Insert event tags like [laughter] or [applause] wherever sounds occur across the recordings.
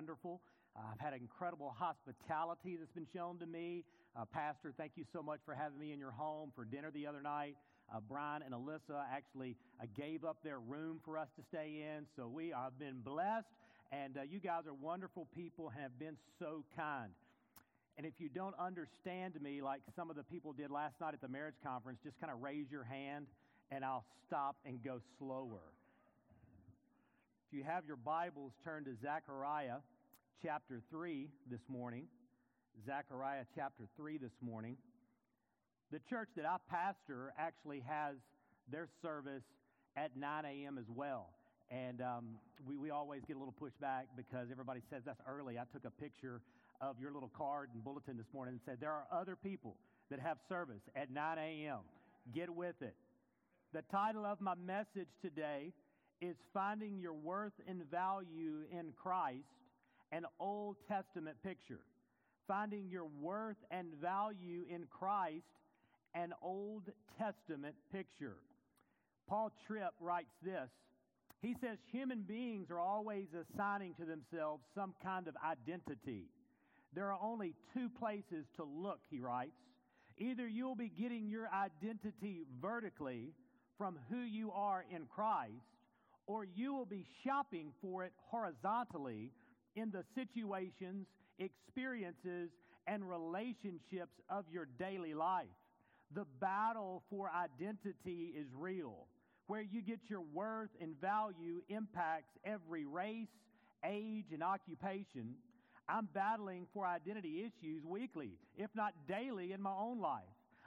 wonderful. Uh, I've had incredible hospitality that's been shown to me. Uh, Pastor, thank you so much for having me in your home for dinner the other night. Uh, Brian and Alyssa actually uh, gave up their room for us to stay in, so we have been blessed. And uh, you guys are wonderful people and have been so kind. And if you don't understand me like some of the people did last night at the marriage conference, just kind of raise your hand and I'll stop and go slower. If you have your Bibles, turn to Zechariah chapter 3 this morning. Zechariah chapter 3 this morning. The church that I pastor actually has their service at 9 a.m. as well. And um, we, we always get a little pushback because everybody says that's early. I took a picture of your little card and bulletin this morning and said, There are other people that have service at 9 a.m. Get with it. The title of my message today is Finding Your Worth and Value in Christ, an Old Testament picture. Finding Your Worth and Value in Christ, an Old Testament picture. Paul Tripp writes this. He says human beings are always assigning to themselves some kind of identity. There are only two places to look, he writes. Either you'll be getting your identity vertically from who you are in Christ, or you will be shopping for it horizontally in the situations, experiences, and relationships of your daily life. The battle for identity is real. Where you get your worth and value impacts every race, age, and occupation. I'm battling for identity issues weekly, if not daily, in my own life.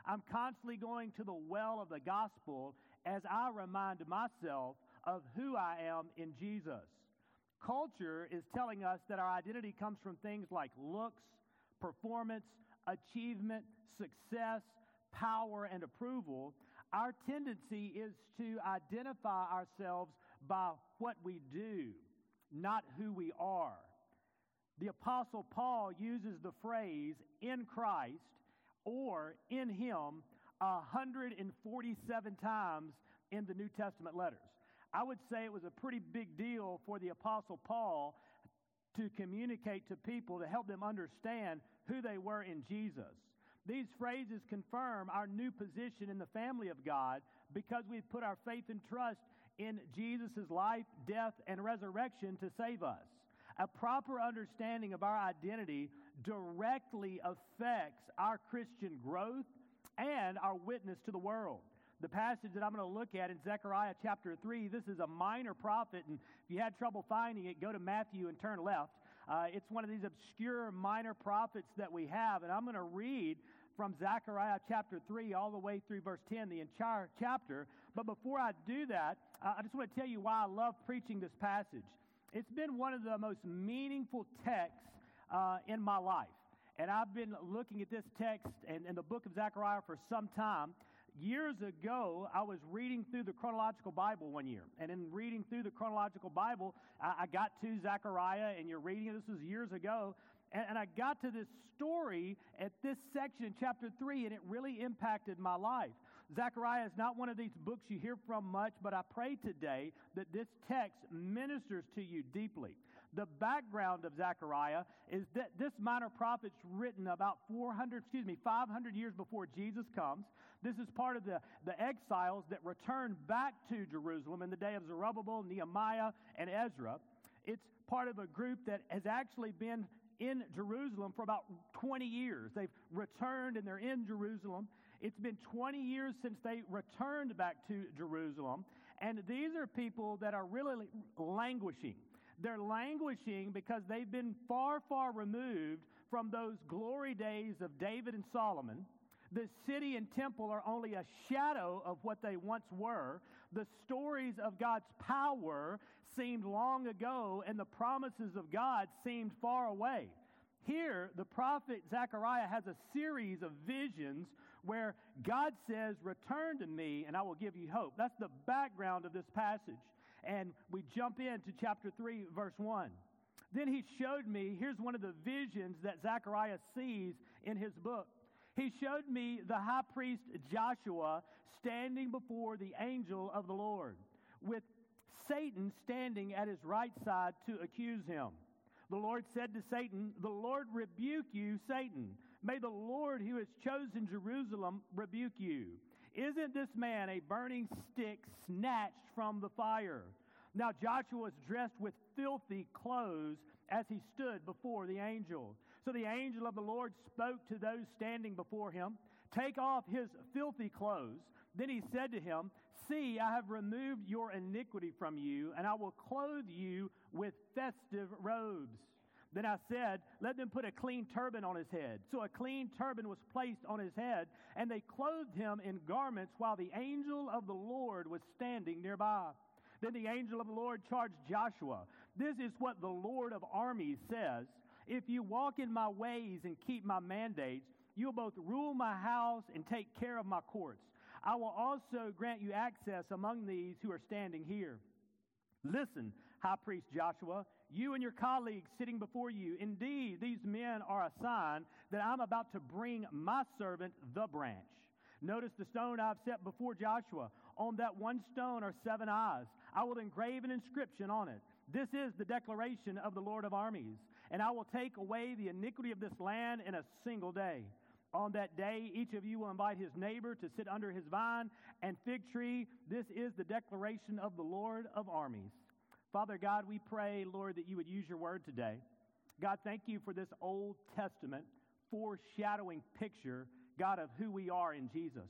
I'm constantly going to the well of the gospel as I remind myself of who I am in Jesus. Culture is telling us that our identity comes from things like looks, performance, achievement, success, power, and approval. Our tendency is to identify ourselves by what we do, not who we are. The Apostle Paul uses the phrase in Christ or in Him 147 times in the New Testament letters. I would say it was a pretty big deal for the Apostle Paul to communicate to people to help them understand who they were in Jesus. These phrases confirm our new position in the family of God because we've put our faith and trust in Jesus' life, death, and resurrection to save us. A proper understanding of our identity directly affects our Christian growth and our witness to the world. The passage that I'm going to look at in Zechariah chapter 3, this is a minor prophet, and if you had trouble finding it, go to Matthew and turn left. Uh, it's one of these obscure minor prophets that we have, and I'm going to read from Zechariah chapter 3 all the way through verse 10, the entire chapter. But before I do that, uh, I just want to tell you why I love preaching this passage. It's been one of the most meaningful texts uh, in my life. And I've been looking at this text and, and the book of Zechariah for some time. Years ago, I was reading through the chronological Bible one year. And in reading through the chronological Bible, I, I got to Zechariah, and you're reading, this was years ago. And, and I got to this story at this section chapter 3, and it really impacted my life. Zechariah is not one of these books you hear from much, but I pray today that this text ministers to you deeply. The background of Zechariah is that this minor prophet's written about 400, excuse me, 500 years before Jesus comes. This is part of the, the exiles that returned back to Jerusalem in the day of Zerubbabel, Nehemiah, and Ezra. It's part of a group that has actually been in Jerusalem for about 20 years. They've returned and they're in Jerusalem. It's been 20 years since they returned back to Jerusalem. And these are people that are really languishing. They're languishing because they've been far, far removed from those glory days of David and Solomon. The city and temple are only a shadow of what they once were. The stories of God's power seemed long ago, and the promises of God seemed far away. Here, the prophet Zechariah has a series of visions where God says, Return to me, and I will give you hope. That's the background of this passage. And we jump into chapter 3, verse 1. Then he showed me, here's one of the visions that Zechariah sees in his book. He showed me the high priest Joshua standing before the angel of the Lord, with Satan standing at his right side to accuse him. The Lord said to Satan, The Lord rebuke you, Satan. May the Lord who has chosen Jerusalem rebuke you. Isn't this man a burning stick snatched from the fire? Now Joshua was dressed with filthy clothes as he stood before the angel. So the angel of the Lord spoke to those standing before him, Take off his filthy clothes. Then he said to him, See, I have removed your iniquity from you, and I will clothe you with festive robes. Then I said, Let them put a clean turban on his head. So a clean turban was placed on his head, and they clothed him in garments while the angel of the Lord was standing nearby. Then the angel of the Lord charged Joshua, This is what the Lord of armies says If you walk in my ways and keep my mandates, you'll both rule my house and take care of my courts. I will also grant you access among these who are standing here. Listen, High Priest Joshua, you and your colleagues sitting before you, indeed, these men are a sign that I'm about to bring my servant, the branch. Notice the stone I've set before Joshua. On that one stone are seven eyes. I will engrave an inscription on it. This is the declaration of the Lord of armies. And I will take away the iniquity of this land in a single day. On that day, each of you will invite his neighbor to sit under his vine and fig tree. This is the declaration of the Lord of armies. Father God, we pray, Lord, that you would use your word today. God, thank you for this Old Testament foreshadowing picture, God, of who we are in Jesus.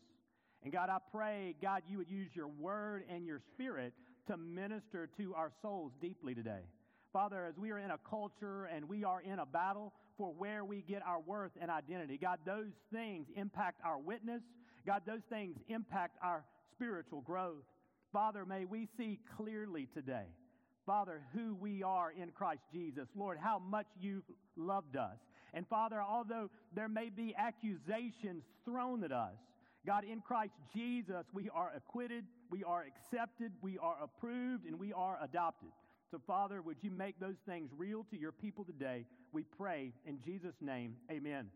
And God, I pray, God, you would use your word and your spirit to minister to our souls deeply today. Father, as we are in a culture and we are in a battle for where we get our worth and identity, God, those things impact our witness. God, those things impact our spiritual growth. Father, may we see clearly today Father, who we are in Christ Jesus. Lord, how much you've loved us. And Father, although there may be accusations thrown at us, God, in Christ Jesus, we are acquitted, we are accepted, we are approved, and we are adopted. So, Father, would you make those things real to your people today? We pray in Jesus' name, amen.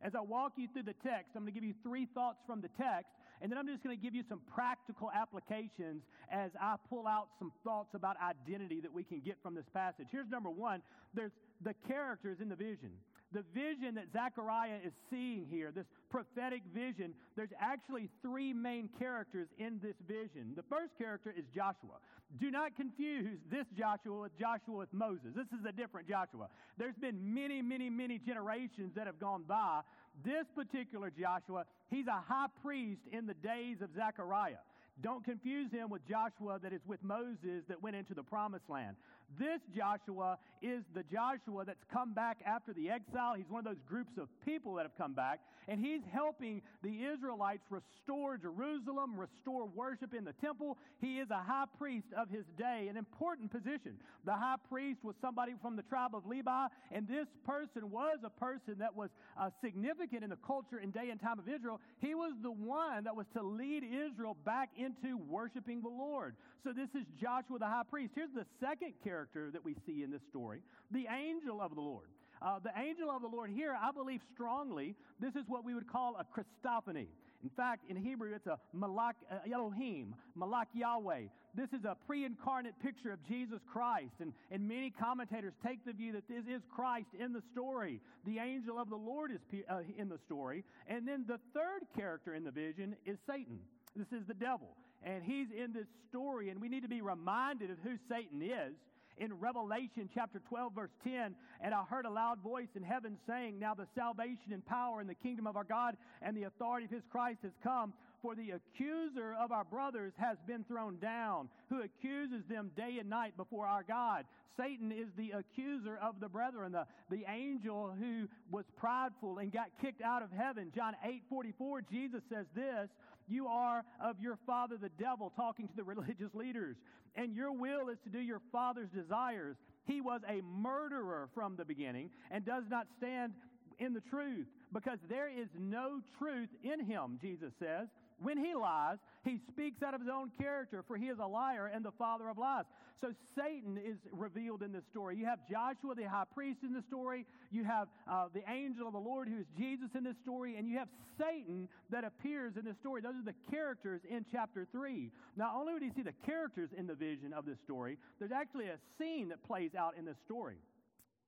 As I walk you through the text, I'm going to give you three thoughts from the text and then I'm just going to give you some practical applications as I pull out some thoughts about identity that we can get from this passage. Here's number one there's the characters in the vision. The vision that Zechariah is seeing here, this prophetic vision, there's actually three main characters in this vision. The first character is Joshua. Do not confuse this Joshua with Joshua with Moses. This is a different Joshua. There's been many, many, many generations that have gone by this particular Joshua, he's a high priest in the days of Zechariah. Don't confuse him with Joshua that is with Moses that went into the promised land. This Joshua is the Joshua that's come back after the exile. He's one of those groups of people that have come back, and he's helping the Israelites restore Jerusalem, restore worship in the temple. He is a high priest of his day, an important position. The high priest was somebody from the tribe of Levi, and this person was a person that was uh, significant in the culture and day and time of Israel. He was the one that was to lead Israel back into worshiping the Lord. So this is Joshua the high priest. Here's the second character that we see in this story the angel of the Lord. Uh, the angel of the Lord here, I believe strongly, this is what we would call a Christophany. In fact, in Hebrew, it's a Malak uh, Elohim, Malak Yahweh. This is a pre incarnate picture of Jesus Christ. And, and many commentators take the view that this is Christ in the story. The angel of the Lord is uh, in the story. And then the third character in the vision is Satan. This is the devil. And he's in this story, and we need to be reminded of who Satan is in Revelation chapter 12, verse 10. And I heard a loud voice in heaven saying, Now the salvation and power and the kingdom of our God and the authority of his Christ has come. For the accuser of our brothers has been thrown down, who accuses them day and night before our God. Satan is the accuser of the brethren, the, the angel who was prideful and got kicked out of heaven. John 8 44, Jesus says this You are of your father the devil, talking to the [laughs] religious leaders, and your will is to do your father's desires. He was a murderer from the beginning and does not stand in the truth because there is no truth in him, Jesus says. When he lies, he speaks out of his own character, for he is a liar and the father of lies. So Satan is revealed in this story. You have Joshua, the high priest, in the story. You have uh, the angel of the Lord, who is Jesus, in this story. And you have Satan that appears in this story. Those are the characters in chapter 3. Not only do you see the characters in the vision of this story, there's actually a scene that plays out in this story.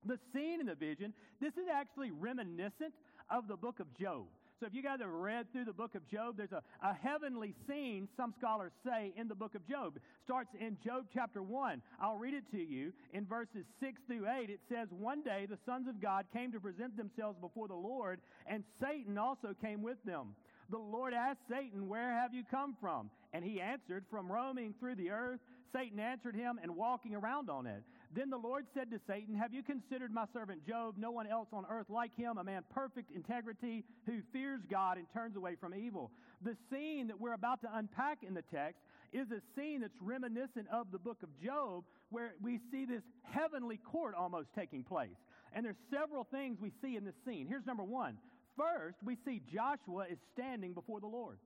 The scene in the vision, this is actually reminiscent of the book of Job. So if you guys have read through the book of Job, there's a, a heavenly scene, some scholars say, in the book of Job. Starts in Job chapter 1. I'll read it to you. In verses 6 through 8, it says, One day the sons of God came to present themselves before the Lord, and Satan also came with them. The Lord asked Satan, Where have you come from? And he answered, From roaming through the earth. Satan answered him, And walking around on it. Then the Lord said to Satan, Have you considered my servant Job, no one else on earth like him, a man perfect integrity, who fears God and turns away from evil? The scene that we're about to unpack in the text is a scene that's reminiscent of the book of Job, where we see this heavenly court almost taking place. And there's several things we see in this scene. Here's number one. First, we see Joshua is standing before the Lord.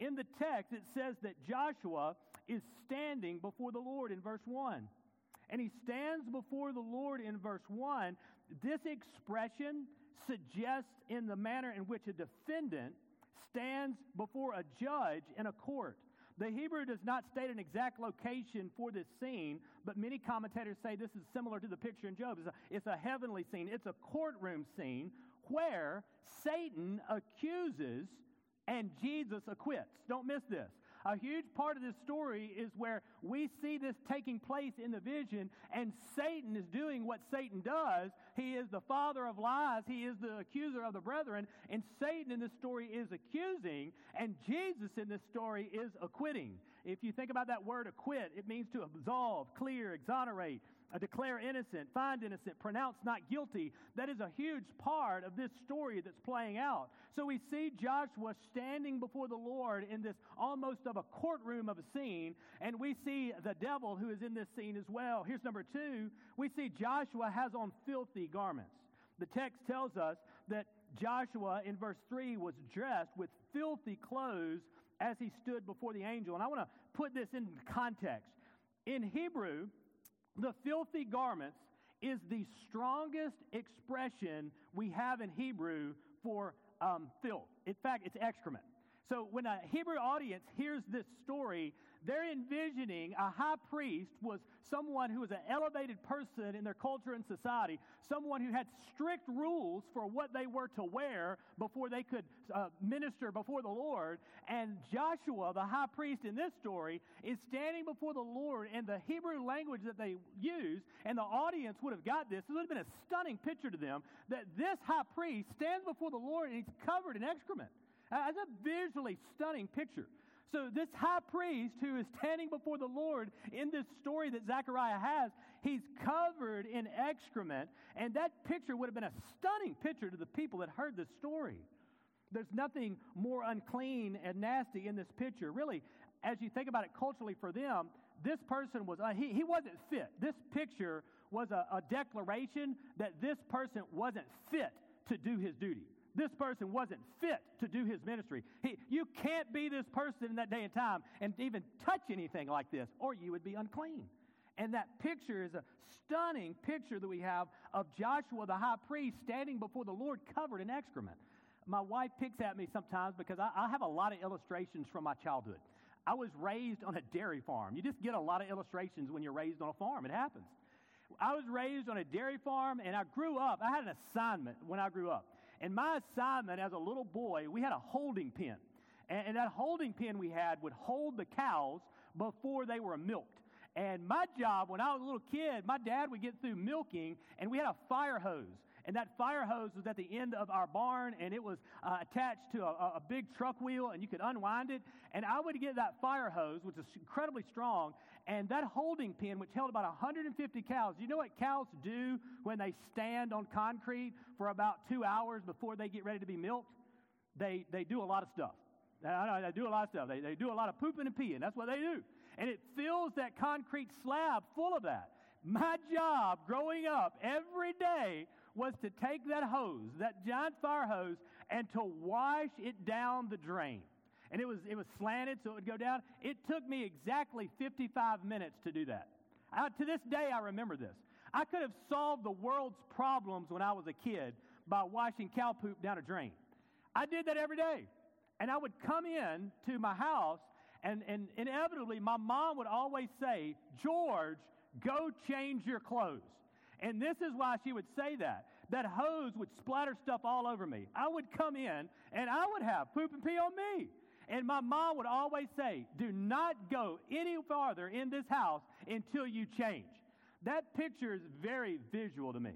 In the text, it says that Joshua is standing before the Lord in verse 1 and he stands before the Lord in verse 1, this expression suggests in the manner in which a defendant stands before a judge in a court. The Hebrew does not state an exact location for this scene, but many commentators say this is similar to the picture in Job. It's a, it's a heavenly scene, it's a courtroom scene where Satan accuses and Jesus acquits. Don't miss this. A huge part of this story is where we see this taking place in the vision, and Satan is doing what Satan does. He is the father of lies, he is the accuser of the brethren, and Satan in this story is accusing, and Jesus in this story is acquitting. If you think about that word acquit, it means to absolve, clear, exonerate, declare innocent, find innocent, pronounce not guilty. That is a huge part of this story that's playing out. So we see Joshua standing before the Lord in this almost of a courtroom of a scene, and we see the devil who is in this scene as well. Here's number two we see Joshua has on filthy garments. The text tells us that Joshua in verse 3 was dressed with filthy clothes as he stood before the angel. And I want to put this in context. In Hebrew, the filthy garments is the strongest expression we have in Hebrew for um, filth. In fact, it's excrement. So when a Hebrew audience hears this story, they're envisioning a high priest was someone who was an elevated person in their culture and society, someone who had strict rules for what they were to wear before they could uh, minister before the Lord. And Joshua, the high priest in this story, is standing before the Lord in the Hebrew language that they use, and the audience would have got this. It would have been a stunning picture to them that this high priest stands before the Lord and he's covered in excrement. That's a visually stunning picture. So, this high priest who is standing before the Lord in this story that Zechariah has, he's covered in excrement. And that picture would have been a stunning picture to the people that heard this story. There's nothing more unclean and nasty in this picture. Really, as you think about it culturally for them, this person was, uh, he, he wasn't fit. This picture was a, a declaration that this person wasn't fit to do his duty this person wasn't fit to do his ministry. He, you can't be this person in that day and time and even touch anything like this, or you would be unclean. And that picture is a stunning picture that we have of Joshua the high priest standing before the Lord covered in excrement. My wife picks at me sometimes because I, I have a lot of illustrations from my childhood. I was raised on a dairy farm. You just get a lot of illustrations when you're raised on a farm. It happens. I was raised on a dairy farm and I grew up. I had an assignment when I grew up. And my assignment as a little boy, we had a holding pen. And, and that holding pen we had would hold the cows before they were milked. And my job, when I was a little kid, my dad would get through milking, and we had a fire hose. And that fire hose was at the end of our barn, and it was uh, attached to a, a, big truck wheel, and you could unwind it. And I would get that fire hose, which is incredibly strong, and that holding pin, which held about 150 cows. You know what cows do when they stand on concrete for about two hours before they get ready to be milked? They, they do a lot of stuff. I they do a lot of stuff. They, they do a lot of pooping and peeing. That's what they do. And it fills that concrete slab full of that. My job growing up every day was to take that hose, that giant fire hose, and to wash it down the drain. And it was, it was slanted so it would go down. It took me exactly 55 minutes to do that. I, to this day, I remember this. I could have solved the world's problems when I was a kid by washing cow poop down a drain. I did that every day. And I would come in to my house, and, and inevitably, my mom would always say, George, go change your clothes. And this is why she would say that. That hose would splatter stuff all over me. I would come in and I would have poop and pee on me. And my mom would always say, Do not go any farther in this house until you change. That picture is very visual to me.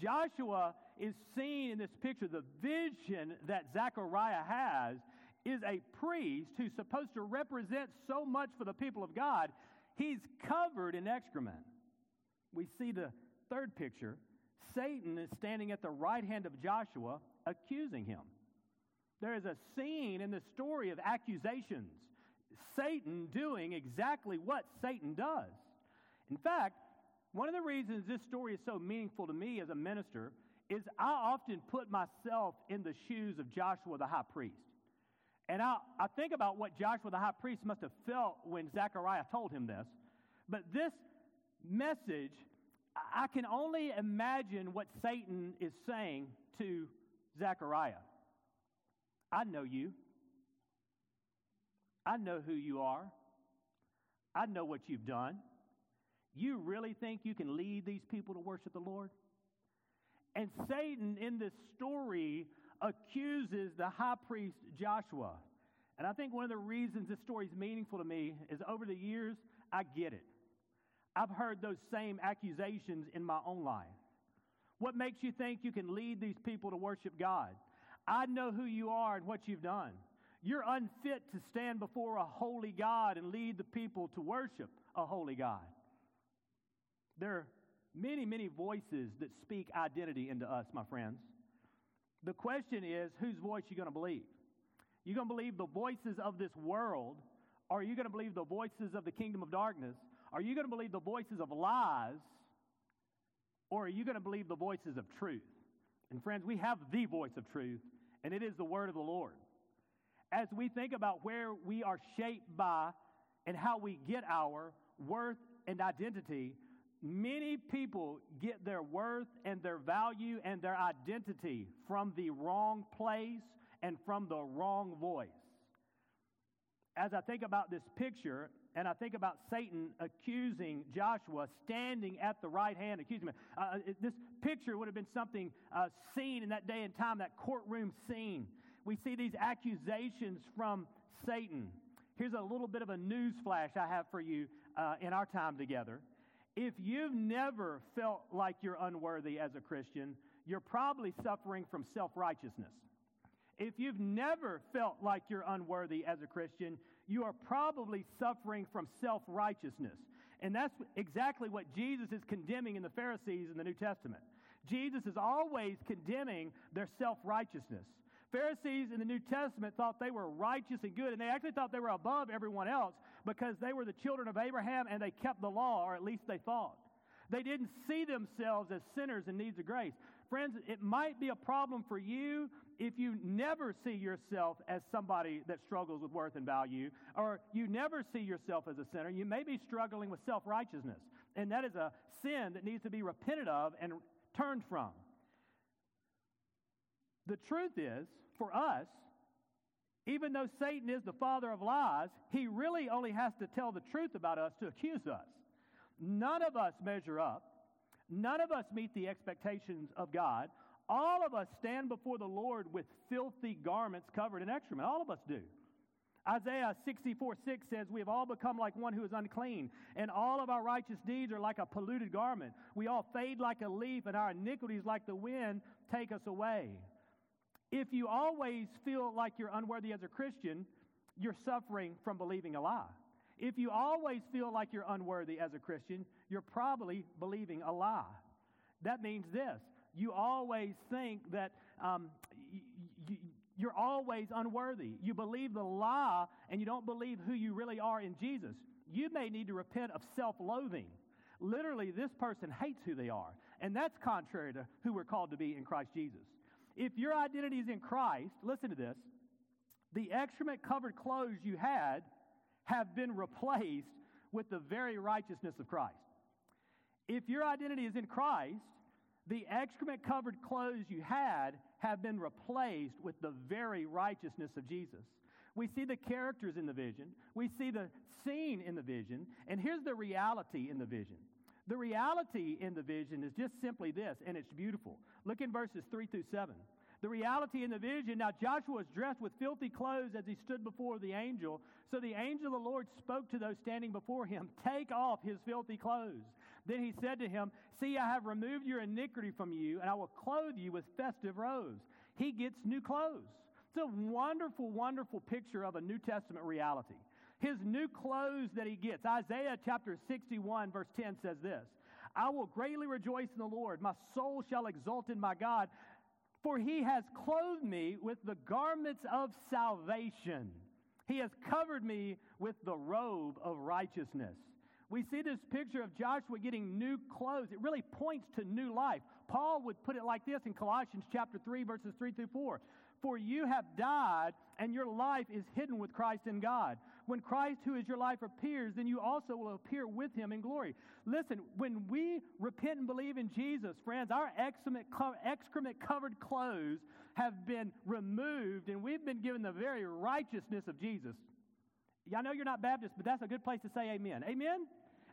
Joshua is seen in this picture. The vision that Zechariah has is a priest who's supposed to represent so much for the people of God. He's covered in excrement. We see the third picture Satan is standing at the right hand of Joshua, accusing him. There is a scene in the story of accusations. Satan doing exactly what Satan does. In fact, one of the reasons this story is so meaningful to me as a minister is I often put myself in the shoes of Joshua the high priest. And I, I think about what Joshua the high priest must have felt when Zechariah told him this. But this message, I can only imagine what Satan is saying to Zechariah. I know you. I know who you are. I know what you've done. You really think you can lead these people to worship the Lord? And Satan in this story accuses the high priest Joshua. And I think one of the reasons this story is meaningful to me is over the years, I get it. I've heard those same accusations in my own life. What makes you think you can lead these people to worship God? I know who you are and what you've done. You're unfit to stand before a holy God and lead the people to worship a holy God. There are many, many voices that speak identity into us, my friends. The question is, whose voice you going to believe? You going to believe the voices of this world, or are you going to believe the voices of the kingdom of darkness? Are you going to believe the voices of lies, or are you going to believe the voices of truth? And friends, we have the voice of truth, and it is the word of the Lord. As we think about where we are shaped by and how we get our worth and identity, Many people get their worth and their value and their identity from the wrong place and from the wrong voice. As I think about this picture, and I think about Satan accusing Joshua, standing at the right hand, accusing him. Uh, uh this picture would have been something uh, seen in that day and time, that courtroom scene. We see these accusations from Satan. Here's a little bit of a news flash I have for you uh, in our time together. If you've never felt like you're unworthy as a Christian, you're probably suffering from self righteousness. If you've never felt like you're unworthy as a Christian, you are probably suffering from self righteousness. And that's exactly what Jesus is condemning in the Pharisees in the New Testament. Jesus is always condemning their self righteousness. Pharisees in the New Testament thought they were righteous and good, and they actually thought they were above everyone else because they were the children of Abraham and they kept the law, or at least they thought. They didn't see themselves as sinners in needs of grace. Friends, it might be a problem for you if you never see yourself as somebody that struggles with worth and value, or you never see yourself as a sinner. You may be struggling with self righteousness, and that is a sin that needs to be repented of and turned from. The truth is, for us, even though Satan is the father of lies, he really only has to tell the truth about us to accuse us. None of us measure up. None of us meet the expectations of God. All of us stand before the Lord with filthy garments covered in excrement. All of us do. Isaiah 64 6 says, We have all become like one who is unclean, and all of our righteous deeds are like a polluted garment. We all fade like a leaf, and our iniquities, like the wind, take us away. If you always feel like you're unworthy as a Christian, you're suffering from believing a lie. If you always feel like you're unworthy as a Christian, you're probably believing a lie. That means this you always think that um, you're always unworthy. You believe the lie and you don't believe who you really are in Jesus. You may need to repent of self loathing. Literally, this person hates who they are, and that's contrary to who we're called to be in Christ Jesus. If your identity is in Christ, listen to this the excrement covered clothes you had have been replaced with the very righteousness of Christ. If your identity is in Christ, the excrement covered clothes you had have been replaced with the very righteousness of Jesus. We see the characters in the vision, we see the scene in the vision, and here's the reality in the vision The reality in the vision is just simply this, and it's beautiful. Look in verses 3 through 7. The reality in the vision now Joshua was dressed with filthy clothes as he stood before the angel. So the angel of the Lord spoke to those standing before him, Take off his filthy clothes. Then he said to him, See, I have removed your iniquity from you, and I will clothe you with festive robes. He gets new clothes. It's a wonderful, wonderful picture of a New Testament reality. His new clothes that he gets. Isaiah chapter 61, verse 10 says this I will greatly rejoice in the Lord. My soul shall exult in my God, for he has clothed me with the garments of salvation. He has covered me with the robe of righteousness. We see this picture of Joshua getting new clothes. It really points to new life. Paul would put it like this in Colossians chapter 3 verses 3 through 4. For you have died, and your life is hidden with Christ in God. When Christ, who is your life, appears, then you also will appear with him in glory. Listen, when we repent and believe in Jesus, friends, our excrement, covered clothes have been removed, and we've been given the very righteousness of Jesus. I know you're not Baptist, but that's a good place to say amen. Amen?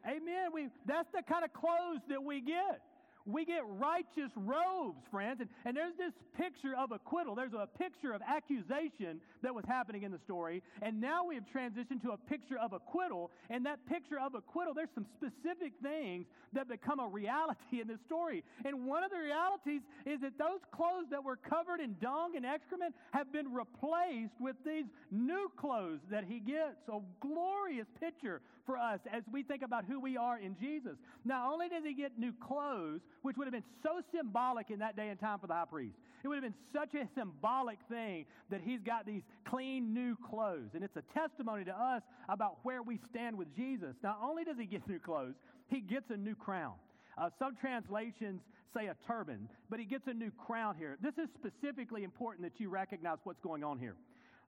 Amen. We, that's the kind of clothes that we get. We get righteous robes, friends. And, and there's this picture of acquittal. There's a picture of accusation that was happening in the story. And now we have transitioned to a picture of acquittal. And that picture of acquittal, there's some specific things that become a reality in this story. And one of the realities is that those clothes that were covered in dung and excrement have been replaced with these new clothes that he gets. A glorious picture for us as we think about who we are in Jesus. Not only does he get new clothes, which would have been so symbolic in that day and time for the high priest, it would have been such a symbolic thing that he's got these clean new clothes. And it's a testimony to us about where we stand with Jesus. Not only does he get new clothes, he gets a new crown. Uh, some translations say a turban, but he gets a new crown here. This is specifically important that you recognize what's going on here.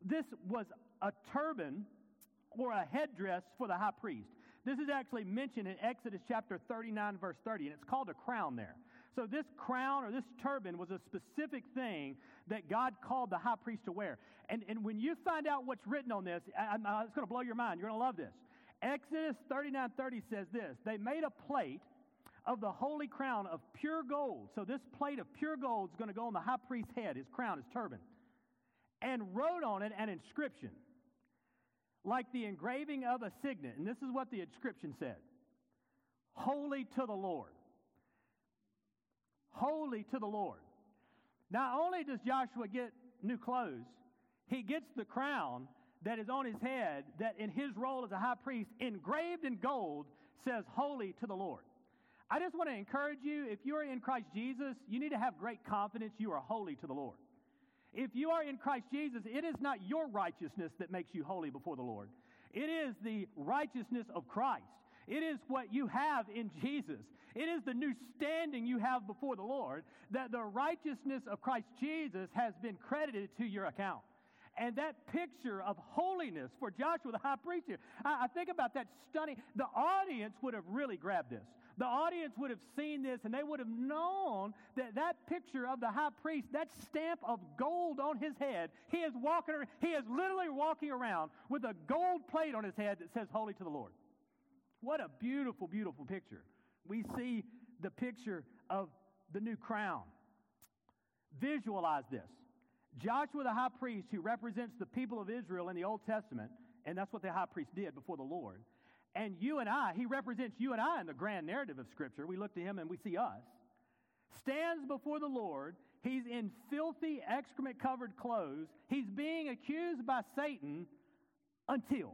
This was a turban or a headdress for the high priest. This is actually mentioned in Exodus chapter 39, verse 30, and it's called a crown there. So, this crown or this turban was a specific thing that God called the high priest to wear. And, and when you find out what's written on this, I, I, uh, it's going to blow your mind. You're going to love this. Exodus 39 30 says this They made a plate of the holy crown of pure gold. So, this plate of pure gold is going to go on the high priest's head, his crown, his turban, and wrote on it an inscription like the engraving of a signet. And this is what the inscription said Holy to the Lord. Holy to the Lord. Not only does Joshua get new clothes, he gets the crown that is on his head, that in his role as a high priest, engraved in gold, says, Holy to the Lord. I just want to encourage you if you are in Christ Jesus, you need to have great confidence you are holy to the Lord. If you are in Christ Jesus, it is not your righteousness that makes you holy before the Lord. It is the righteousness of Christ. It is what you have in Jesus. It is the new standing you have before the Lord that the righteousness of Christ Jesus has been credited to your account. And that picture of holiness for Joshua the high priest here, I, I think about that stunning. The audience would have really grabbed this. The audience would have seen this and they would have known that that picture of the high priest, that stamp of gold on his head, he is walking, he is literally walking around with a gold plate on his head that says holy to the Lord. What a beautiful, beautiful picture. We see the picture of the new crown. Visualize this. Joshua the high priest, who represents the people of Israel in the Old Testament, and that's what the high priest did before the Lord. And you and I, he represents you and I in the grand narrative of Scripture. We look to him and we see us. Stands before the Lord. He's in filthy, excrement covered clothes. He's being accused by Satan until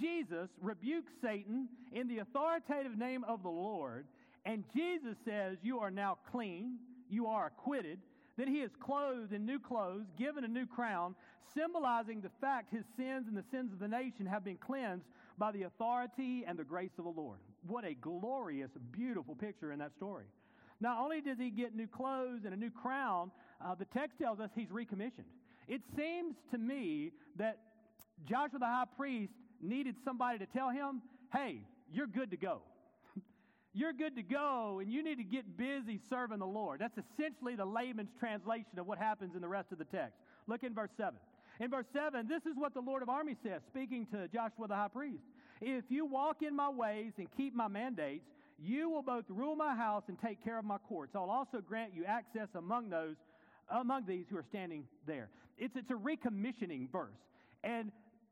Jesus rebukes Satan in the authoritative name of the Lord. And Jesus says, You are now clean. You are acquitted. Then he is clothed in new clothes, given a new crown, symbolizing the fact his sins and the sins of the nation have been cleansed by the authority and the grace of the Lord. What a glorious, beautiful picture in that story. Not only does he get new clothes and a new crown, uh, the text tells us he's recommissioned. It seems to me that Joshua the high priest needed somebody to tell him, hey, you're good to go. You're good to go, and you need to get busy serving the Lord. That's essentially the layman's translation of what happens in the rest of the text. Look in verse 7. In verse 7, this is what the Lord of armies says, speaking to Joshua the high priest. If you walk in my ways and keep my mandates, You will both rule my house and take care of my courts. I'll also grant you access among those among these who are standing there. It's, it's a recommissioning verse. And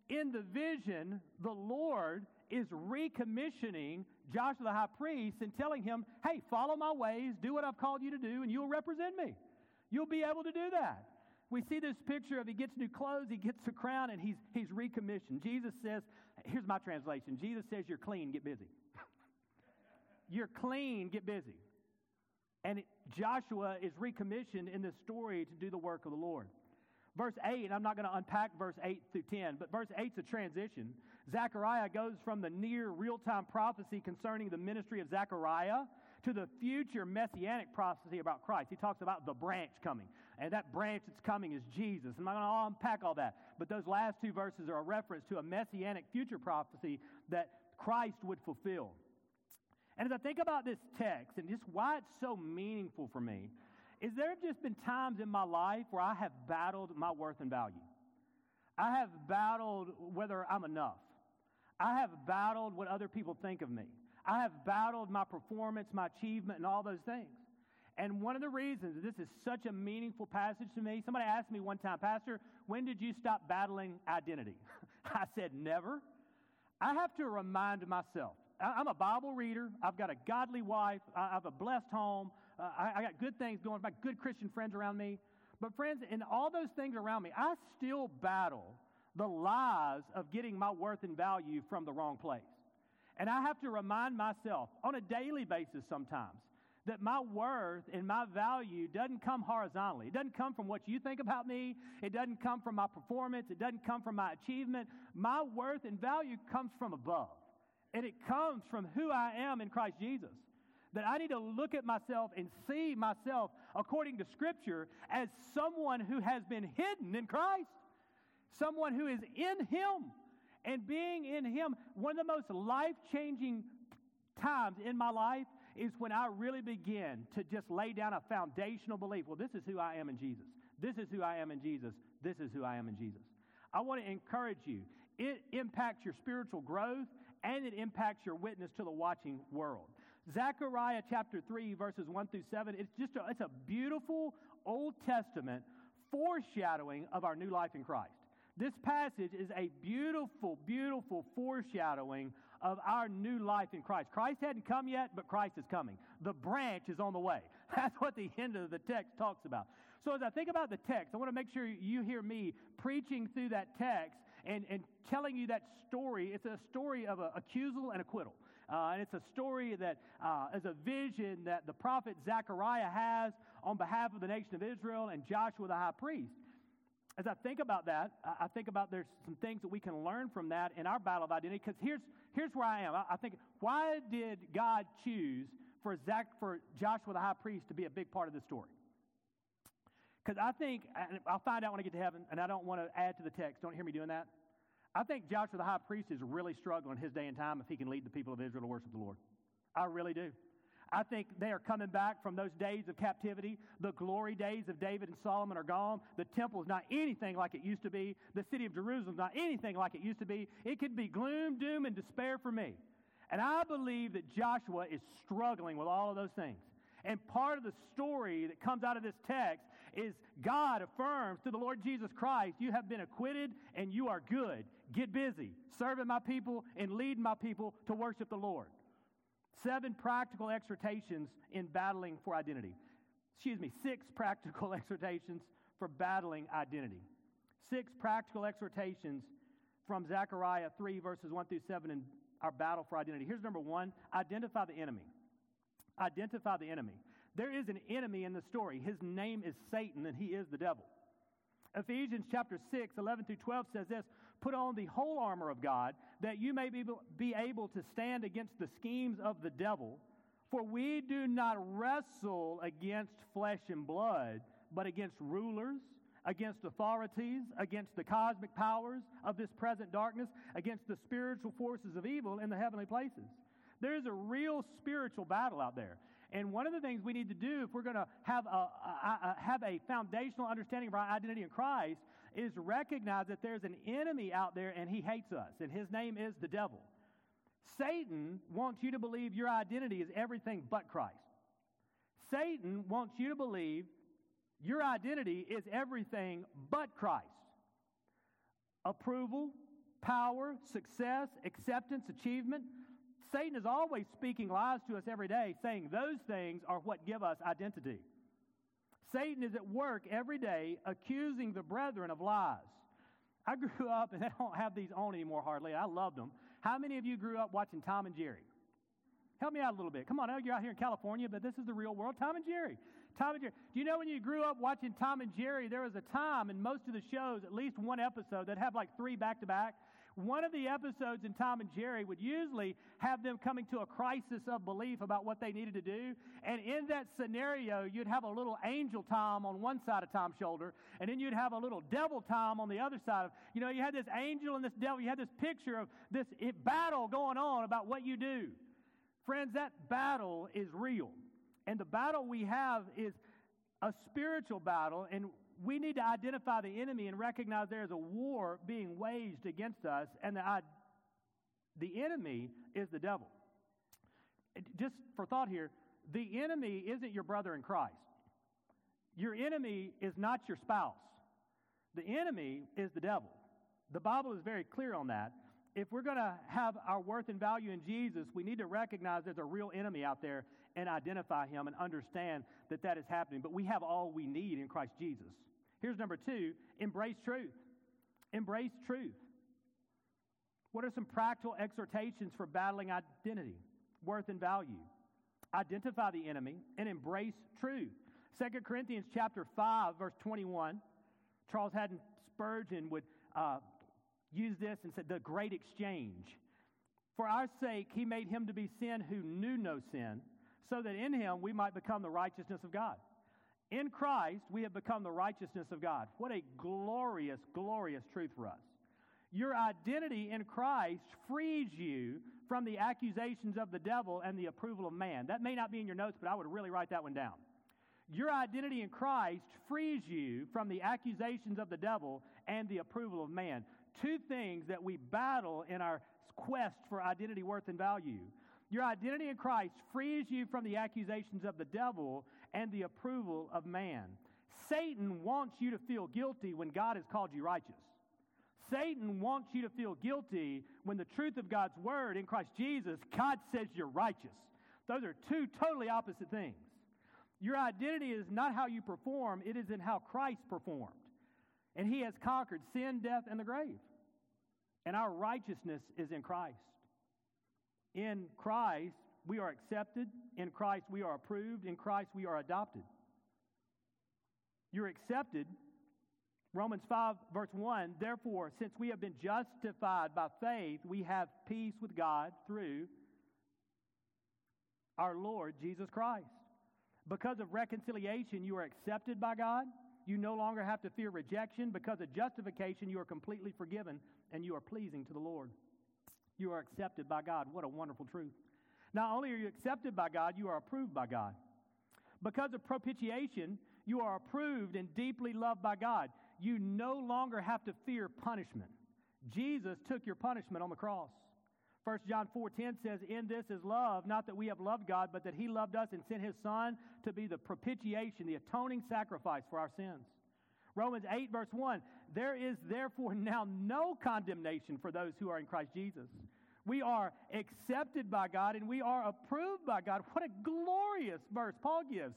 in the vision, the Lord is recommissioning Joshua the high priest and telling him, hey, follow my ways, do what I've called you to do, and you'll represent me. You'll be able to do that. We see this picture of he gets new clothes, he gets the crown, and he's, he's recommissioned. Jesus says, here's my translation Jesus says, You're clean, get busy. [laughs] You're clean, get busy. And it, Joshua is recommissioned in this story to do the work of the Lord. Verse 8, and I'm not going to unpack verse 8 through 10, but verse 8 is a transition. Zechariah goes from the near real time prophecy concerning the ministry of Zechariah to the future messianic prophecy about Christ. He talks about the branch coming, and that branch that's coming is Jesus. I'm not going to unpack all that, but those last two verses are a reference to a messianic future prophecy that Christ would fulfill. And as I think about this text and just why it's so meaningful for me, is there have just been times in my life where I have battled my worth and value. I have battled whether I'm enough. I have battled what other people think of me. I have battled my performance, my achievement, and all those things. And one of the reasons this is such a meaningful passage to me, somebody asked me one time, Pastor, when did you stop battling identity? [laughs] I said, never. I have to remind myself. I'm a Bible reader. I've got a godly wife. I have a blessed home. Uh, I, I got good things going. I've got good Christian friends around me. But, friends, in all those things around me, I still battle the lies of getting my worth and value from the wrong place. And I have to remind myself on a daily basis sometimes that my worth and my value doesn't come horizontally. It doesn't come from what you think about me. It doesn't come from my performance. It doesn't come from my achievement. My worth and value comes from above. And it comes from who I am in Christ Jesus. That I need to look at myself and see myself, according to Scripture, as someone who has been hidden in Christ, someone who is in Him. And being in Him, one of the most life changing times in my life is when I really begin to just lay down a foundational belief. Well, this is who I am in Jesus. This is who I am in Jesus. This is who I am in Jesus. I want to encourage you. It impacts your spiritual growth and it impacts your witness to the watching world. Zechariah chapter 3, verses 1 through 7, it's just a, it's a beautiful Old Testament foreshadowing of our new life in Christ. This passage is a beautiful, beautiful foreshadowing of our new life in Christ. Christ hadn't come yet, but Christ is coming. The branch is on the way. [laughs] That's what the end of the text talks about. So as I think about the text, I want to make sure you hear me preaching through that text and, and telling you that story. It's a story of a accusal and acquittal. Uh, and it's a story that uh, is a vision that the prophet Zechariah has on behalf of the nation of Israel and Joshua the high priest. As I think about that, I think about there's some things that we can learn from that in our battle of identity. Because here's, here's where I am. I, I think, why did God choose for, Zach, for Joshua the high priest to be a big part of the story? Because I think, I'll find out when I get to heaven, and I don't want to add to the text. Don't hear me doing that. I think Joshua the high priest is really struggling his day and time if he can lead the people of Israel to worship the Lord. I really do. I think they are coming back from those days of captivity. The glory days of David and Solomon are gone. The temple is not anything like it used to be. The city of Jerusalem is not anything like it used to be. It could be gloom, doom, and despair for me. And I believe that Joshua is struggling with all of those things. And part of the story that comes out of this text is God affirms to the Lord Jesus Christ, You have been acquitted and you are good. Get busy serving my people and leading my people to worship the Lord. Seven practical exhortations in battling for identity. Excuse me, six [laughs] practical exhortations for battling identity. Six practical exhortations from Zechariah 3, verses 1 through 7 in our battle for identity. Here's number one identify the enemy. Identify the enemy. There is an enemy in the story. His name is Satan, and he is the devil. Ephesians chapter 6, 11 through 12 says this Put on the whole armor of God, that you may be, be able to stand against the schemes of the devil. For we do not wrestle against flesh and blood, but against rulers, against authorities, against the cosmic powers of this present darkness, against the spiritual forces of evil in the heavenly places. There is a real spiritual battle out there. And one of the things we need to do if we're going to have a, a, a, have a foundational understanding of our identity in Christ is recognize that there's an enemy out there and he hates us, and his name is the devil. Satan wants you to believe your identity is everything but Christ. Satan wants you to believe your identity is everything but Christ. Approval, power, success, acceptance, achievement. Satan is always speaking lies to us every day, saying those things are what give us identity. Satan is at work every day accusing the brethren of lies. I grew up, and [laughs] I don't have these on anymore hardly. I loved them. How many of you grew up watching Tom and Jerry? Help me out a little bit. Come on, I know you're out here in California, but this is the real world. Tom and Jerry. Tom and Jerry. Do you know when you grew up watching Tom and Jerry, there was a time in most of the shows, at least one episode, that have like three back to back. One of the episodes in Tom and Jerry would usually have them coming to a crisis of belief about what they needed to do. And in that scenario, you'd have a little angel Tom on one side of Tom's shoulder, and then you'd have a little devil Tom on the other side of, you know, you had this angel and this devil. You had this picture of this battle going on about what you do. Friends, that battle is real. And the battle we have is a spiritual battle, and we need to identify the enemy and recognize there is a war being waged against us, and the, the enemy is the devil. Just for thought here, the enemy isn't your brother in Christ. Your enemy is not your spouse. The enemy is the devil. The Bible is very clear on that. If we're going to have our worth and value in Jesus, we need to recognize there's a real enemy out there and identify him and understand that that is happening. But we have all we need in Christ Jesus. Here's number two embrace truth. Embrace truth. What are some practical exhortations for battling identity, worth, and value? Identify the enemy and embrace truth. 2 Corinthians chapter 5, verse 21, Charles Haddon Spurgeon would uh, use this and said, the great exchange. For our sake, he made him to be sin who knew no sin, so that in him we might become the righteousness of God. In Christ, we have become the righteousness of God. What a glorious, glorious truth for us. Your identity in Christ frees you from the accusations of the devil and the approval of man. That may not be in your notes, but I would really write that one down. Your identity in Christ frees you from the accusations of the devil and the approval of man. Two things that we battle in our quest for identity, worth, and value. Your identity in Christ frees you from the accusations of the devil and the approval of man. Satan wants you to feel guilty when God has called you righteous. Satan wants you to feel guilty when the truth of God's word in Christ Jesus, God says you're righteous. Those are two totally opposite things. Your identity is not how you perform, it is in how Christ performed. And he has conquered sin, death, and the grave. And our righteousness is in Christ. In Christ, we are accepted. In Christ, we are approved. In Christ, we are adopted. You're accepted. Romans 5, verse 1 Therefore, since we have been justified by faith, we have peace with God through our Lord Jesus Christ. Because of reconciliation, you are accepted by God. You no longer have to fear rejection. Because of justification, you are completely forgiven and you are pleasing to the Lord. You are accepted by God. What a wonderful truth. Not only are you accepted by God, you are approved by God. Because of propitiation, you are approved and deeply loved by God. You no longer have to fear punishment. Jesus took your punishment on the cross. 1 John 4:10 says, "In this is love, not that we have loved God, but that he loved us and sent his son to be the propitiation, the atoning sacrifice for our sins." Romans 8 verse 1, "There is therefore now no condemnation for those who are in Christ Jesus." We are accepted by God and we are approved by God. What a glorious verse Paul gives.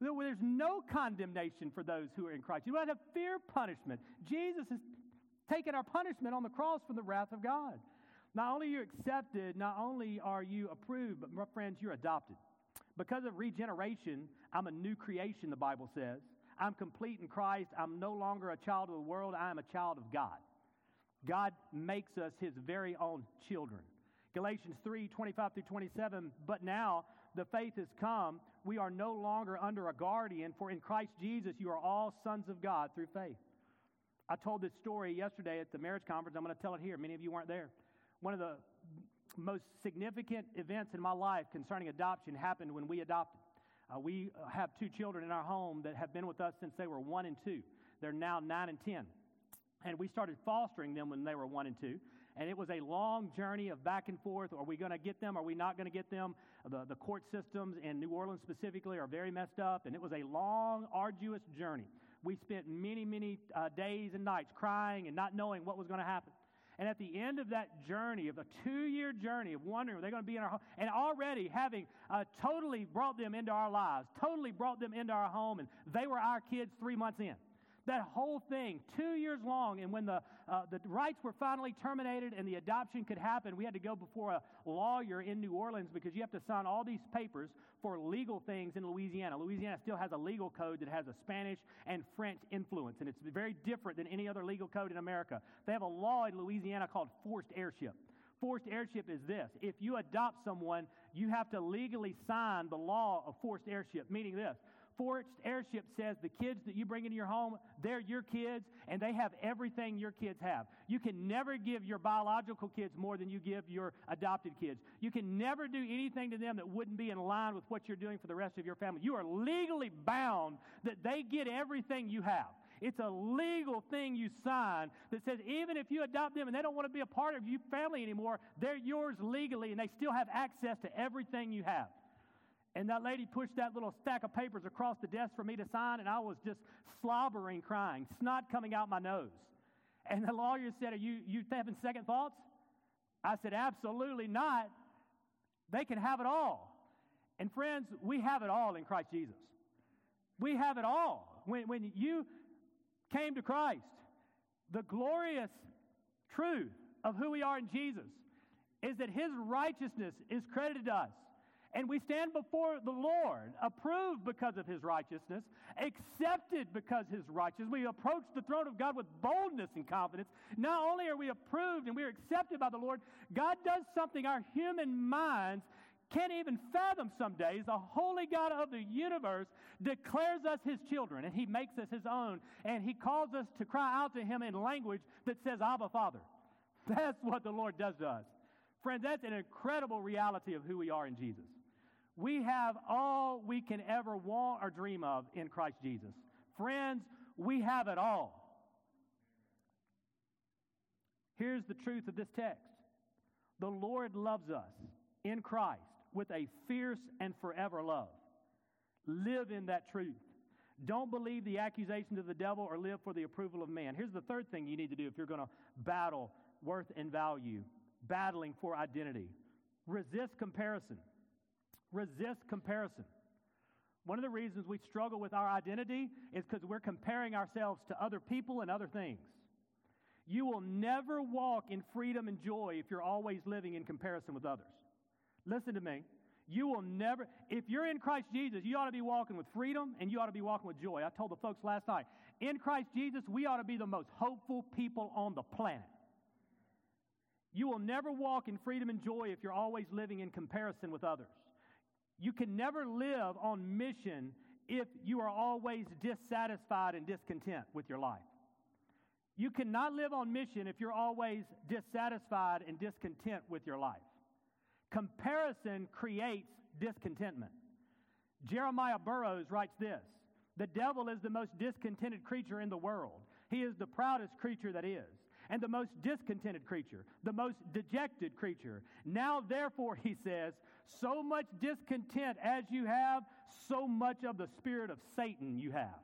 There's no condemnation for those who are in Christ. You don't have to fear punishment. Jesus has taken our punishment on the cross from the wrath of God. Not only are you accepted, not only are you approved, but my friends, you're adopted. Because of regeneration, I'm a new creation, the Bible says. I'm complete in Christ. I'm no longer a child of the world. I am a child of God. God makes us his very own children. Galatians 3 25 through 27. But now the faith has come. We are no longer under a guardian, for in Christ Jesus you are all sons of God through faith. I told this story yesterday at the marriage conference. I'm going to tell it here. Many of you weren't there. One of the most significant events in my life concerning adoption happened when we adopted. Uh, we have two children in our home that have been with us since they were one and two. They're now nine and ten. And we started fostering them when they were one and two. And it was a long journey of back and forth. Are we going to get them? Are we not going to get them? The, the court systems in New Orleans specifically are very messed up. And it was a long, arduous journey. We spent many, many uh, days and nights crying and not knowing what was going to happen. And at the end of that journey, of a two year journey of wondering, are they going to be in our home? And already having uh, totally brought them into our lives, totally brought them into our home, and they were our kids three months in. That whole thing, two years long, and when the, uh, the rights were finally terminated and the adoption could happen, we had to go before a lawyer in New Orleans because you have to sign all these papers for legal things in Louisiana. Louisiana still has a legal code that has a Spanish and French influence, and it's very different than any other legal code in America. They have a law in Louisiana called forced heirship Forced heirship is this if you adopt someone, you have to legally sign the law of forced heirship, meaning this Forced heirship says the kids that you bring into your home, they're your kids, and they have everything your kids have. You can never give your biological kids more than you give your adopted kids. You can never do anything to them that wouldn't be in line with what you're doing for the rest of your family. You are legally bound that they get everything you have. It's a legal thing you sign that says even if you adopt them and they don't want to be a part of your family anymore, they're yours legally and they still have access to everything you have. And that lady pushed that little stack of papers across the desk for me to sign, and I was just slobbering, crying, snot coming out my nose. And the lawyer said, Are you, you having second thoughts? I said, Absolutely not. They can have it all. And friends, we have it all in Christ Jesus. We have it all. When, when you came to Christ, the glorious truth of who we are in Jesus is that his righteousness is credited to us. And we stand before the Lord, approved because of his righteousness, accepted because his righteousness. We approach the throne of God with boldness and confidence. Not only are we approved and we are accepted by the Lord, God does something our human minds can't even fathom some days. The holy God of the universe declares us his children, and he makes us his own, and he calls us to cry out to him in language that says, Abba, Father. [laughs] That's what the Lord does to us. Friends, that's an incredible reality of who we are in Jesus. We have all we can ever want or dream of in Christ Jesus. Friends, we have it all. Here's the truth of this text the Lord loves us in Christ with a fierce and forever love. Live in that truth. Don't believe the accusations of the devil or live for the approval of man. Here's the third thing you need to do if you're going to battle worth and value, battling for identity. Resist comparison. Resist comparison. One of the reasons we struggle with our identity is because we're comparing ourselves to other people and other things. You will never walk in freedom and joy if you're always living in comparison with others. Listen to me. You will never, if you're in Christ Jesus, you ought to be walking with freedom and you ought to be walking with joy. I told the folks last night, in Christ Jesus, we ought to be the most hopeful people on the planet. You will never walk in freedom and joy if you're always living in comparison with others. You can never live on mission if you are always dissatisfied and discontent with your life. You cannot live on mission if you're always dissatisfied and discontent with your life. Comparison creates discontentment. Jeremiah Burroughs writes this The devil is the most discontented creature in the world. He is the proudest creature that is and the most discontented creature, the most dejected creature. Now, therefore, [laughs] he says, so much discontent as you have, so much of the spirit of Satan you have.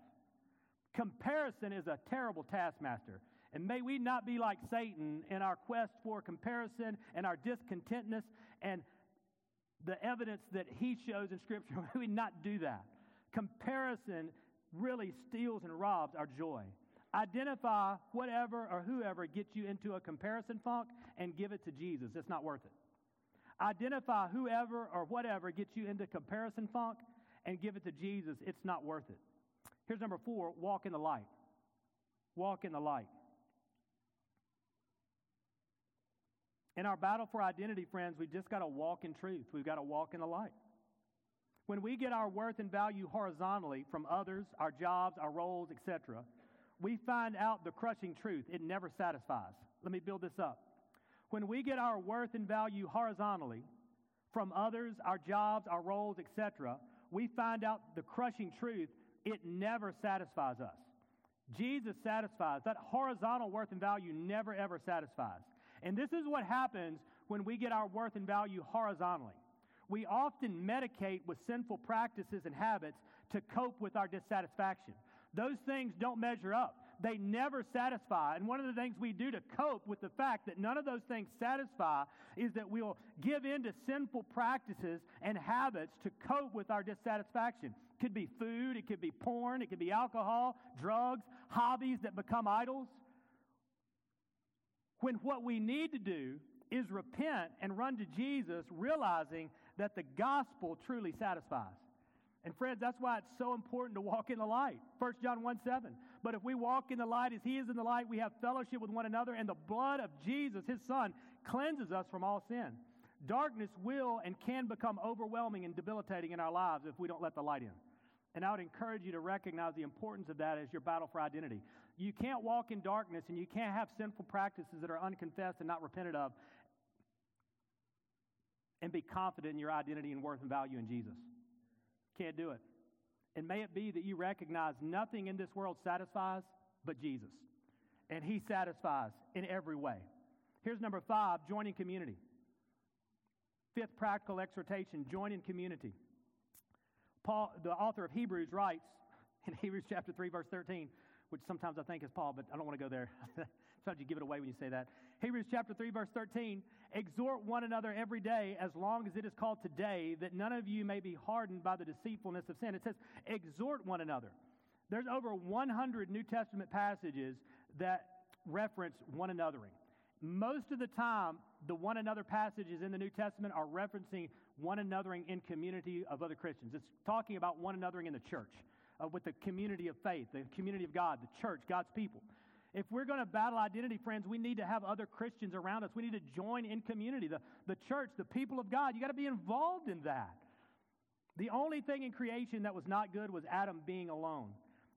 Comparison is a terrible taskmaster. And may we not be like Satan in our quest for comparison and our discontentness and the evidence that he shows in Scripture. [laughs] May we not do that. Comparison really steals and robs our joy. Identify whatever or whoever gets you into a comparison funk and give it to Jesus. It's not worth it. Identify whoever or whatever gets you into comparison funk and give it to Jesus. It's not worth it. Here's number four walk in the light. Walk in the light. In our battle for identity, friends, we just got to walk in truth. We've got to walk in the light. When we get our worth and value horizontally from others, our jobs, our roles, etc., we find out the crushing truth. It never satisfies. Let me build this up. When we get our worth and value horizontally from others, our jobs, our roles, etc., we find out the crushing truth. It never satisfies us. Jesus satisfies. That horizontal worth and value never ever satisfies. And this is what happens when we get our worth and value horizontally. We often medicate with sinful practices and habits to cope with our dissatisfaction. Those things don't measure up. They never satisfy. And one of the things we do to cope with the fact that none of those things satisfy is that we'll give in to sinful practices and habits to cope with our dissatisfaction. It could be food, it could be porn, it could be alcohol, drugs, hobbies that become idols. When what we need to do is repent and run to Jesus, realizing that the gospel truly satisfies. And friends, that's why it's so important to walk in the light. 1 John 1 7. But if we walk in the light as he is in the light, we have fellowship with one another, and the blood of Jesus, his son, cleanses us from all sin. Darkness will and can become overwhelming and debilitating in our lives if we don't let the light in. And I would encourage you to recognize the importance of that as your battle for identity. You can't walk in darkness and you can't have sinful practices that are unconfessed and not repented of and be confident in your identity and worth and value in Jesus. Can't do it. And may it be that you recognize nothing in this world satisfies but Jesus. And He satisfies in every way. Here's number five joining community. Fifth practical exhortation join in community. Paul, the author of Hebrews, writes in [laughs] Hebrews chapter 3, verse 13, which sometimes I think is Paul, but I don't want to go there. [laughs] Sometimes you give it away when you say that. Hebrews chapter 3, verse 13 exhort one another every day as long as it is called today, that none of you may be hardened by the deceitfulness of sin. It says, exhort one another. There's over 100 New Testament passages that reference one anothering. Most of the time, the one another passages in the New Testament are referencing one anothering in community of other Christians. It's talking about one anothering in the church, uh, with the community of faith, the community of God, the church, God's people. If we're going to battle identity, friends, we need to have other Christians around us. We need to join in community, the, the church, the people of God. You got to be involved in that. The only thing in creation that was not good was Adam being alone.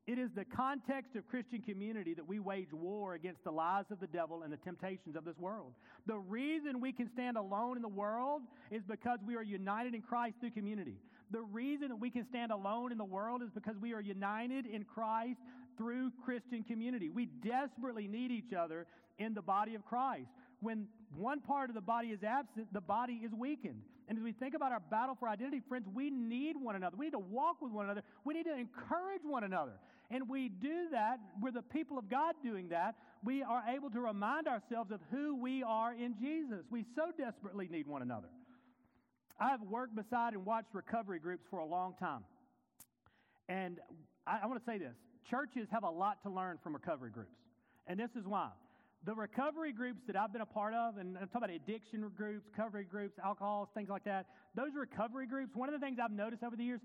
It is the context of Christian community that we wage war against the lies of the devil and the temptations of this world. The reason we can stand alone in the world is because we are united in Christ through community. The reason that we can stand alone in the world is because we are united in Christ through Christian community. We desperately need each other in the body of Christ. When one part of the body is absent, the body is weakened. And as we think about our battle for identity, friends, we need one another. We need to walk with one another. We need to encourage one another. And we do that, we're the people of God doing that. We are able to remind ourselves of who we are in Jesus. We so desperately need one another. I have worked beside and watched recovery groups for a long time. And I, I want to say this churches have a lot to learn from recovery groups. And this is why. The recovery groups that I've been a part of, and I'm talking about addiction groups, recovery groups, alcohols, things like that, those recovery groups, one of the things I've noticed over the years,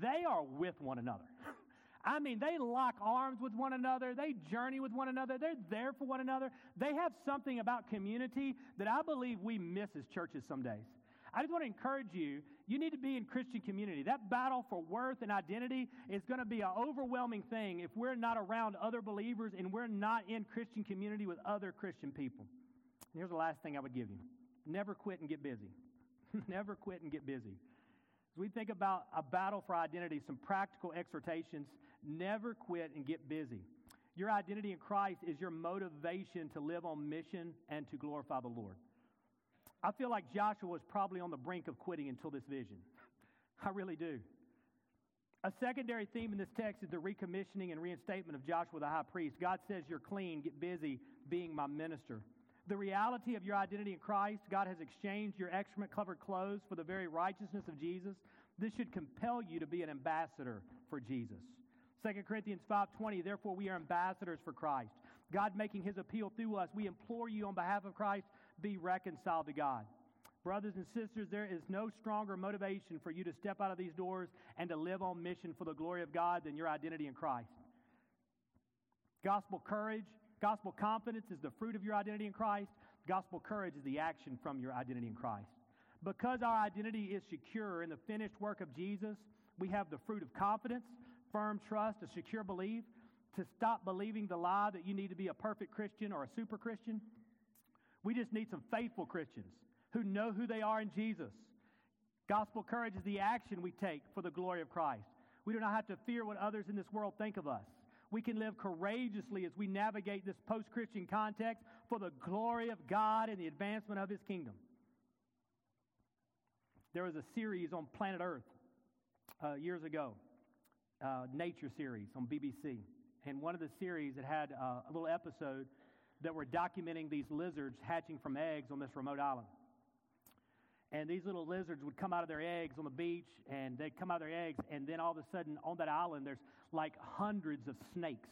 they are with one another. [laughs] I mean, they lock arms with one another. They journey with one another. They're there for one another. They have something about community that I believe we miss as churches some days. I just want to encourage you, you need to be in Christian community. That battle for worth and identity is going to be an overwhelming thing if we're not around other believers and we're not in Christian community with other Christian people. And here's the last thing I would give you never quit and get busy. [laughs] never quit and get busy. As we think about a battle for identity, some practical exhortations never quit and get busy. Your identity in Christ is your motivation to live on mission and to glorify the Lord. I feel like Joshua was probably on the brink of quitting until this vision. [laughs] I really do. A secondary theme in this text is the recommissioning and reinstatement of Joshua the high priest. God says, You're clean, get busy being my minister. The reality of your identity in Christ, God has exchanged your excrement covered clothes for the very righteousness of Jesus. This should compel you to be an ambassador for Jesus. 2 Corinthians 5:20 Therefore we are ambassadors for Christ. God making his appeal through us, we implore you on behalf of Christ be reconciled to God. Brothers and sisters, there is no stronger motivation for you to step out of these doors and to live on mission for the glory of God than your identity in Christ. Gospel courage, gospel confidence is the fruit of your identity in Christ. Gospel courage is the action from your identity in Christ. Because our identity is secure in the finished work of Jesus, we have the fruit of confidence, firm trust, a secure belief, to stop believing the lie that you need to be a perfect Christian or a super Christian. We just need some faithful Christians who know who they are in Jesus. Gospel courage is the action we take for the glory of Christ. We do not have to fear what others in this world think of us. We can live courageously as we navigate this post Christian context for the glory of God and the advancement of His kingdom. There was a series on planet Earth uh, years ago, uh, nature series on BBC. And one of the series, it had uh, a little episode that were documenting these lizards hatching from eggs on this remote island. And these little lizards would come out of their eggs on the beach, and they'd come out of their eggs, and then all of a sudden on that island, there's like hundreds of snakes.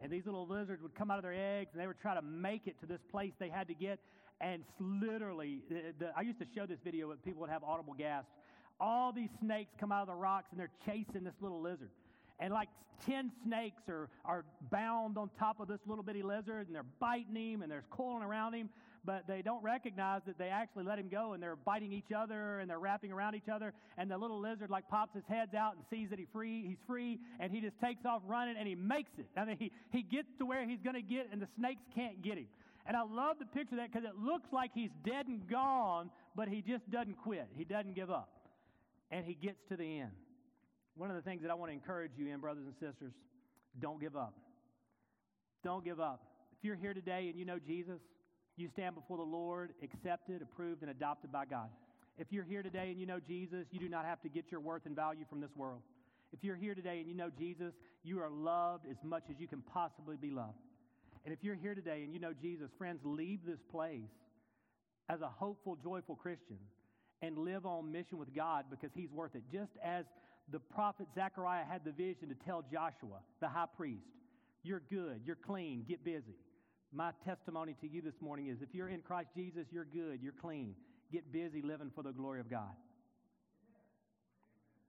And these little lizards would come out of their eggs, and they would try to make it to this place they had to get. And literally, the, the, I used to show this video, but people would have audible gasps. All these snakes come out of the rocks, and they're chasing this little lizard. And like 10 snakes are, are bound on top of this little bitty lizard, and they're biting him, and there's coiling around him but they don't recognize that they actually let him go and they're biting each other and they're wrapping around each other. And the little lizard like pops his heads out and sees that he free, he's free and he just takes off running and he makes it. I mean, he, he gets to where he's going to get and the snakes can't get him. And I love the picture of that because it looks like he's dead and gone, but he just doesn't quit. He doesn't give up. And he gets to the end. One of the things that I want to encourage you in, brothers and sisters, don't give up. Don't give up. If you're here today and you know Jesus, you stand before the Lord, accepted, approved, and adopted by God. If you're here today and you know Jesus, you do not have to get your worth and value from this world. If you're here today and you know Jesus, you are loved as much as you can possibly be loved. And if you're here today and you know Jesus, friends, leave this place as a hopeful, joyful Christian and live on mission with God because he's worth it. Just as the prophet Zechariah had the vision to tell Joshua, the high priest, you're good, you're clean, get busy my testimony to you this morning is if you're in Christ Jesus, you're good, you're clean. Get busy living for the glory of God.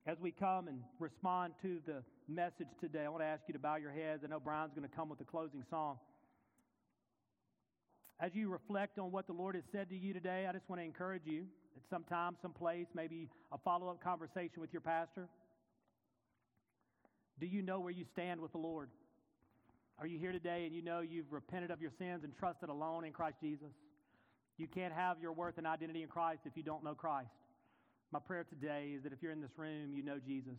As we come and respond to the message today, I want to ask you to bow your heads. I know Brian's going to come with the closing song. As you reflect on what the Lord has said to you today, I just want to encourage you at some time, some place, maybe a follow up conversation with your pastor. Do you know where you stand with the Lord? Are you here today and you know you've repented of your sins and trusted alone in Christ Jesus? You can't have your worth and identity in Christ if you don't know Christ. My prayer today is that if you're in this room, you know Jesus.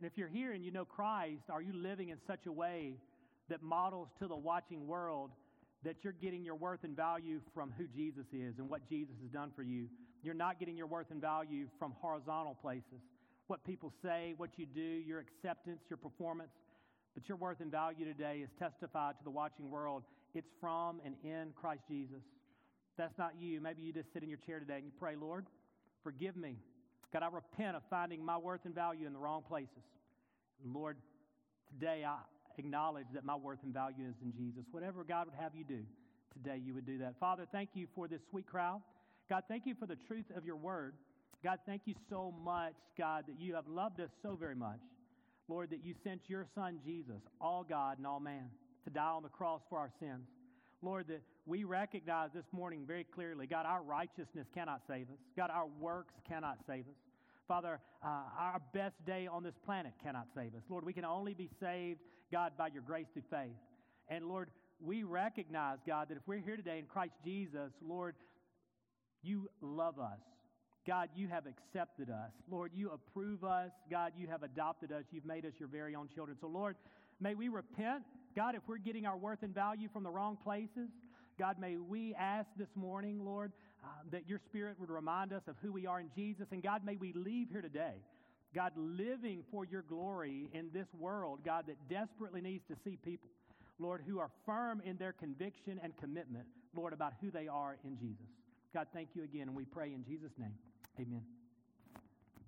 And if you're here and you know Christ, are you living in such a way that models to the watching world that you're getting your worth and value from who Jesus is and what Jesus has done for you? You're not getting your worth and value from horizontal places. What people say, what you do, your acceptance, your performance. But your worth and value today is testified to the watching world. It's from and in Christ Jesus. That's not you. Maybe you just sit in your chair today and you pray, Lord, forgive me. God, I repent of finding my worth and value in the wrong places. Lord, today I acknowledge that my worth and value is in Jesus. Whatever God would have you do, today you would do that. Father, thank you for this sweet crowd. God, thank you for the truth of your word. God, thank you so much, God, that you have loved us so very much. Lord, that you sent your son Jesus, all God and all man, to die on the cross for our sins. Lord, that we recognize this morning very clearly, God, our righteousness cannot save us. God, our works cannot save us. Father, uh, our best day on this planet cannot save us. Lord, we can only be saved, God, by your grace through faith. And Lord, we recognize, God, that if we're here today in Christ Jesus, Lord, you love us. God, you have accepted us. Lord, you approve us. God, you have adopted us. You've made us your very own children. So, Lord, may we repent. God, if we're getting our worth and value from the wrong places, God, may we ask this morning, Lord, uh, that your Spirit would remind us of who we are in Jesus. And God, may we leave here today, God, living for your glory in this world, God, that desperately needs to see people, Lord, who are firm in their conviction and commitment, Lord, about who they are in Jesus. God, thank you again, and we pray in Jesus' name. Amen.